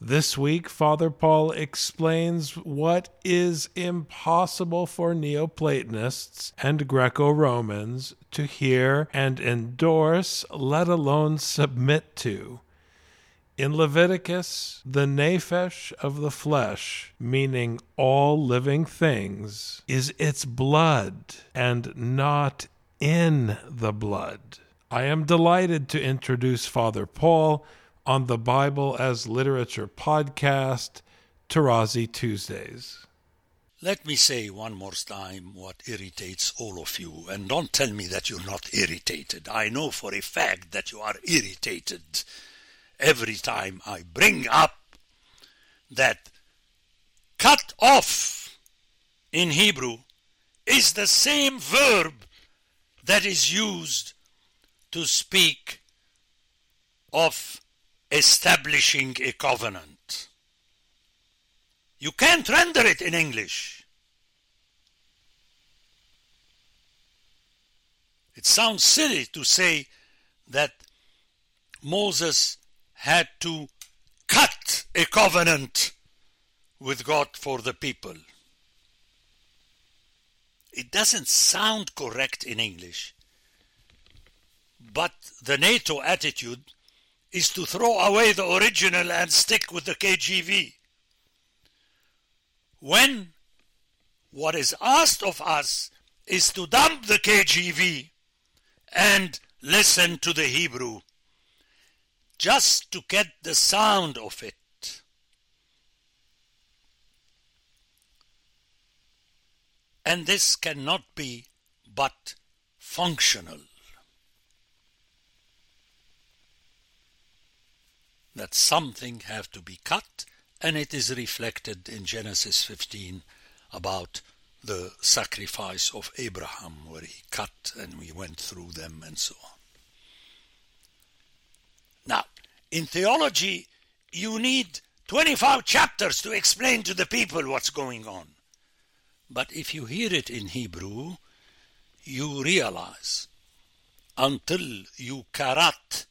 This week, Father Paul explains what is impossible for Neoplatonists and Greco Romans to hear and endorse, let alone submit to. In Leviticus, the nephesh of the flesh, meaning all living things, is its blood and not in the blood. I am delighted to introduce Father Paul on the Bible as Literature podcast, Tarazi Tuesdays. Let me say one more time what irritates all of you, and don't tell me that you're not irritated. I know for a fact that you are irritated every time I bring up that cut off in Hebrew is the same verb that is used to speak of establishing a covenant. You can't render it in English. It sounds silly to say that Moses had to cut a covenant with God for the people. It doesn't sound correct in English, but the NATO attitude is to throw away the original and stick with the KJV. When what is asked of us is to dump the KJV and listen to the Hebrew just to get the sound of it. And this cannot be but functional. That something have to be cut, and it is reflected in Genesis 15 about the sacrifice of Abraham, where he cut and we went through them and so on. Now, in theology, you need 25 chapters to explain to the people what's going on. But if you hear it in Hebrew, you realize until you karat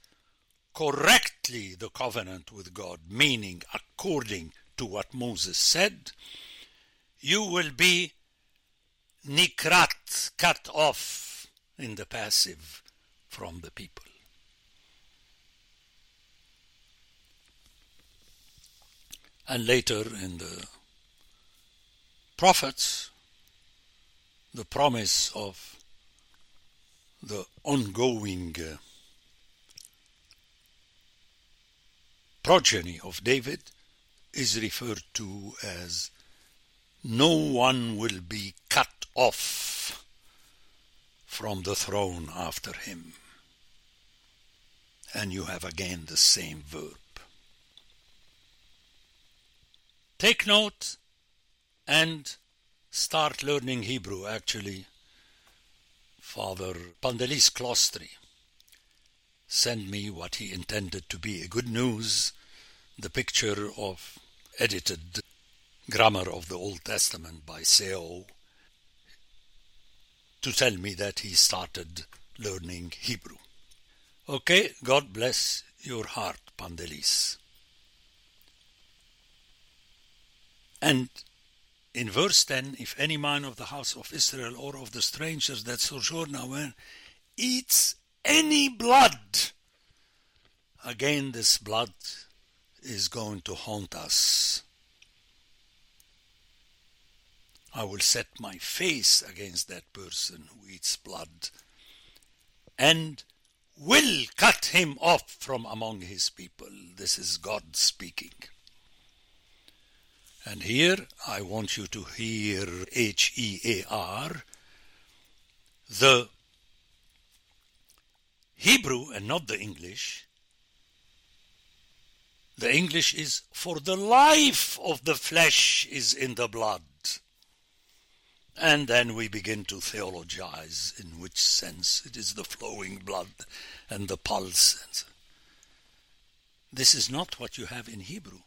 correctly the covenant with God, meaning according to what Moses said, you will be nikrat, cut off in the passive from the people. and later in the prophets, the promise of the ongoing uh, progeny of David is referred to as no one will be cut off from the throne after him. And you have again the same verb. Take note and start learning Hebrew actually. Father Pandelis Klostri sent me what he intended to be a good news, the picture of edited grammar of the Old Testament by Seow, to tell me that he started learning Hebrew. Okay, God bless your heart, Pandelis. And in verse 10, if any man of the house of Israel or of the strangers that sojourn wherein eh, eats any blood, again this blood is going to haunt us. I will set my face against that person who eats blood and will cut him off from among his people. This is God speaking. And here I want you to hear H E A R, the Hebrew and not the English, The English is for the life of the flesh is in the blood. And then we begin to theologize in which sense it is the flowing blood and the pulse. This is not what you have in Hebrew.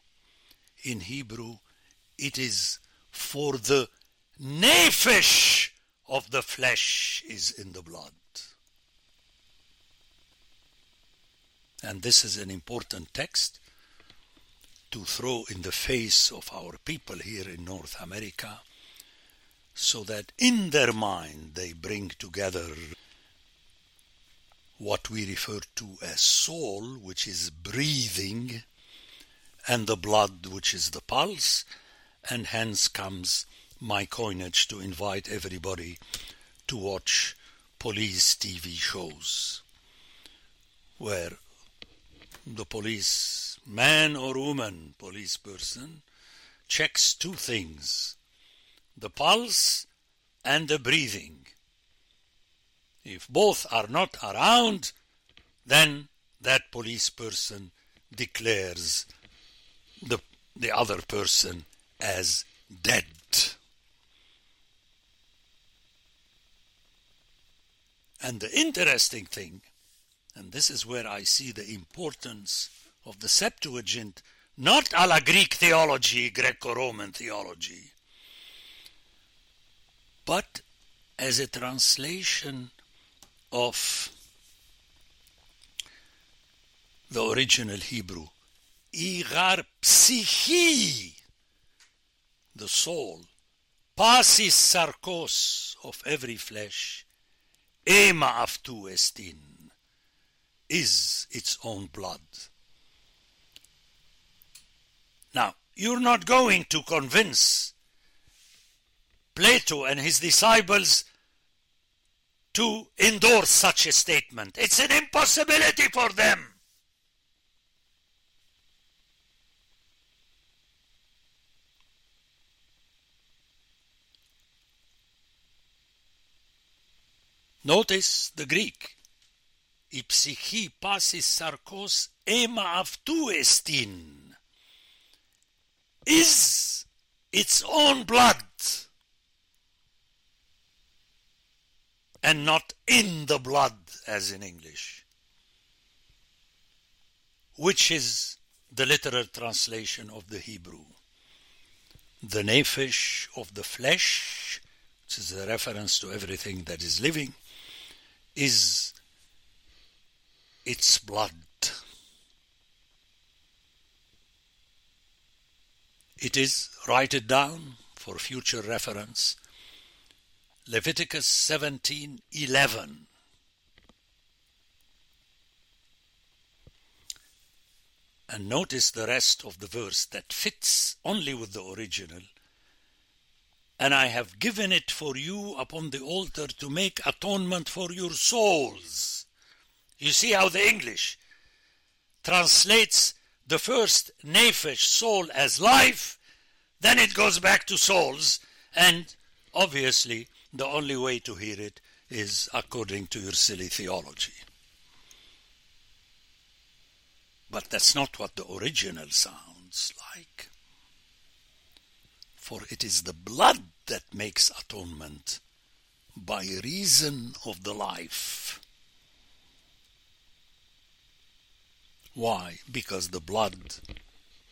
In Hebrew, it is for the nephesh of the flesh is in the blood. And this is an important text to throw in the face of our people here in North America so that in their mind they bring together what we refer to as soul, which is breathing, and the blood, which is the pulse, and hence comes my coinage to invite everybody to watch police TV shows where the police man or woman police person checks two things the pulse and the breathing. If both are not around then that police person declares the the other person as dead. And the interesting thing and this is where I see the importance of the Septuagint, not a la Greek theology, Greco Roman theology, but as a translation of the original Hebrew. Igar psyche, the soul, pasis sarkos of every flesh, ema aftu estin is its own blood. Now, you're not going to convince Plato and his disciples to endorse such a statement. It's an impossibility for them. Notice the Greek η ψυχή πάσης σαρκός αίμα αυτού εστίν. Is its own blood and not in the blood as in English, which is the literal translation of the Hebrew. The nephesh of the flesh, which is a reference to everything that is living, is its blood. It is, write it down for future reference, Leviticus 17:11. And notice the rest of the verse that fits only with the original. And I have given it for you upon the altar to make atonement for your souls. You see how the English translates the first nephesh soul as life, then it goes back to souls, and obviously the only way to hear it is according to your silly theology. But that's not what the original sounds like. For it is the blood that makes atonement by reason of the life. Why? Because the blood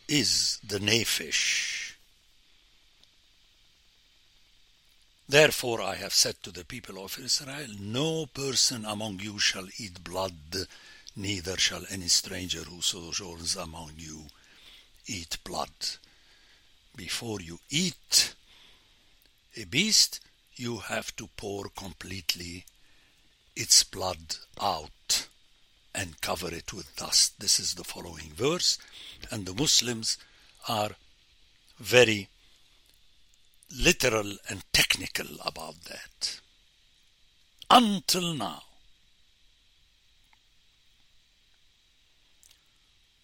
is the nephesh. Therefore I have said to the people of Israel, No person among you shall eat blood, neither shall any stranger who sojourns among you eat blood. Before you eat a beast, you have to pour completely its blood out and cover it with dust. This is the following verse, and the Muslims are very literal and technical about that. Until now.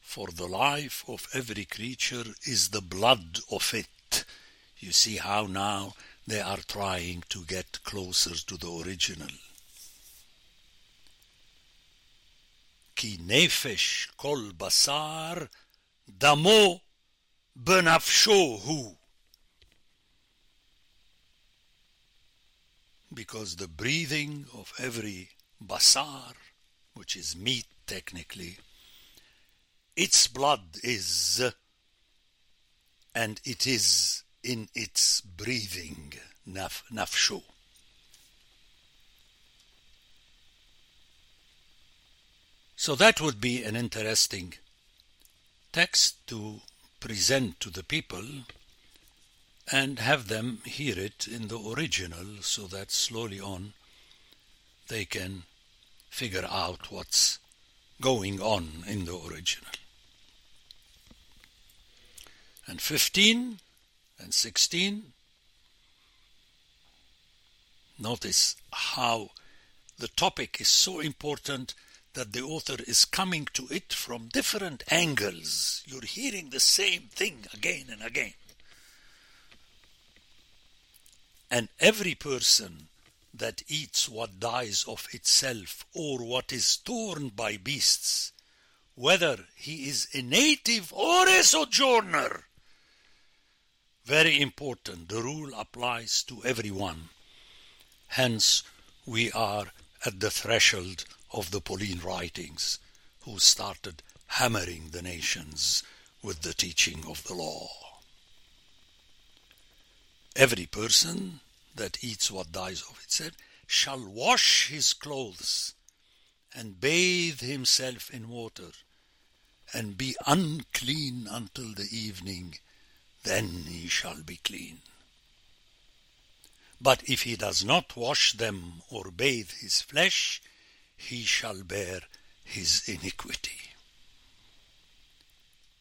For the life of every creature is the blood of it. You see how now they are trying to get closer to the original. כי נפש כל בשר damo benafshohu. Because the breathing of every basar, which is meat technically, its blood is, and it is in its breathing, naf, nafsho. So that would be an interesting text to present to the people and have them hear it in the original so that slowly on they can figure out what's going on in the original. And 15 and 16, notice how the topic is so important that the author is coming to it from different angles. You're hearing the same thing again and again. And every person that eats what dies of itself or what is torn by beasts, whether he is a native or a sojourner, very important. The rule applies to everyone. Hence, we are at the threshold of the Pauline writings, who started hammering the nations with the teaching of the law. Every person that eats what dies of itself shall wash his clothes and bathe himself in water and be unclean until the evening, then he shall be clean. But if he does not wash them or bathe his flesh, he shall bear his iniquity.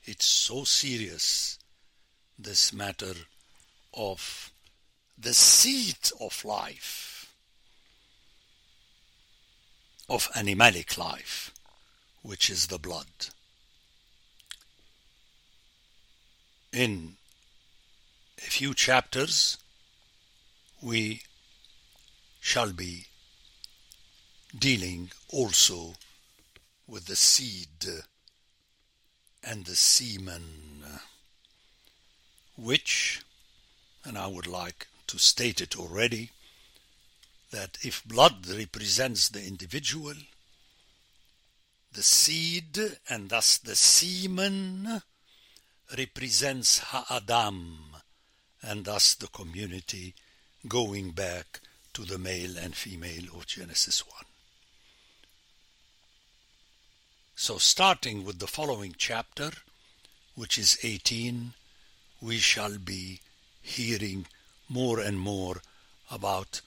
It's so serious, this matter of the seed of life, of animalic life, which is the blood. In a few chapters, we shall be dealing also with the seed and the semen, which, and I would like to state it already, that if blood represents the individual, the seed and thus the semen represents Ha'adam and thus the community going back to the male and female of Genesis 1. So, starting with the following chapter, which is 18, we shall be hearing more and more about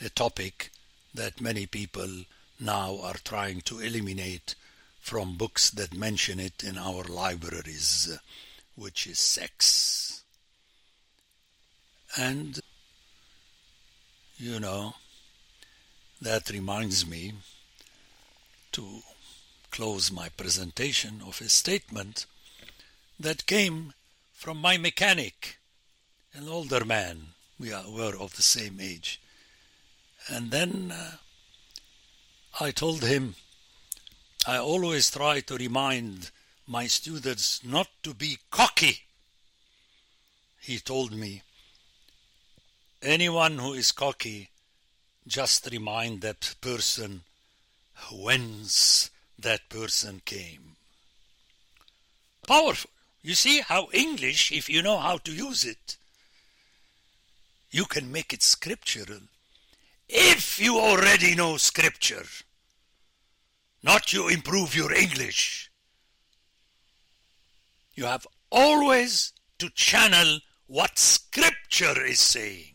a topic that many people now are trying to eliminate from books that mention it in our libraries, which is sex. And, you know, that reminds me to close my presentation of a statement that came from my mechanic, an older man. We are, were of the same age. And then uh, I told him I always try to remind my students not to be cocky. He told me, anyone who is cocky, just remind that person whence that person came. Powerful. You see how English, if you know how to use it, you can make it scriptural. If you already know scripture, not you improve your English. You have always to channel what scripture is saying.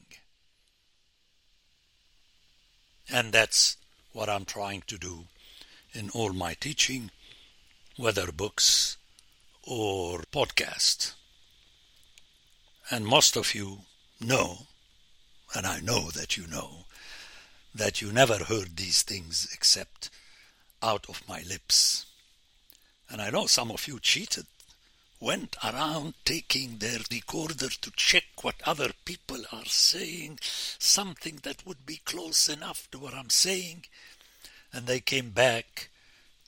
And that's what I'm trying to do in all my teaching, whether books or podcast. And most of you know, and I know that you know, that you never heard these things except out of my lips. And I know some of you cheated, went around taking their recorder to check what other people are saying, something that would be close enough to what I'm saying, and they came back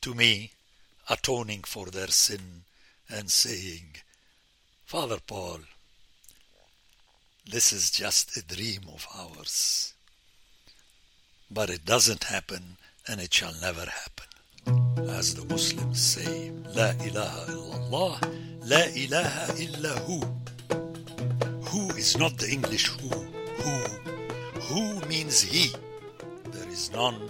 to me atoning for their sin and saying, Father Paul, this is just a dream of ours. But it doesn't happen and it shall never happen. As the Muslims say, La ilaha illallah, La ilaha illa hu. Who is not the English who. Who. Who means he. There is none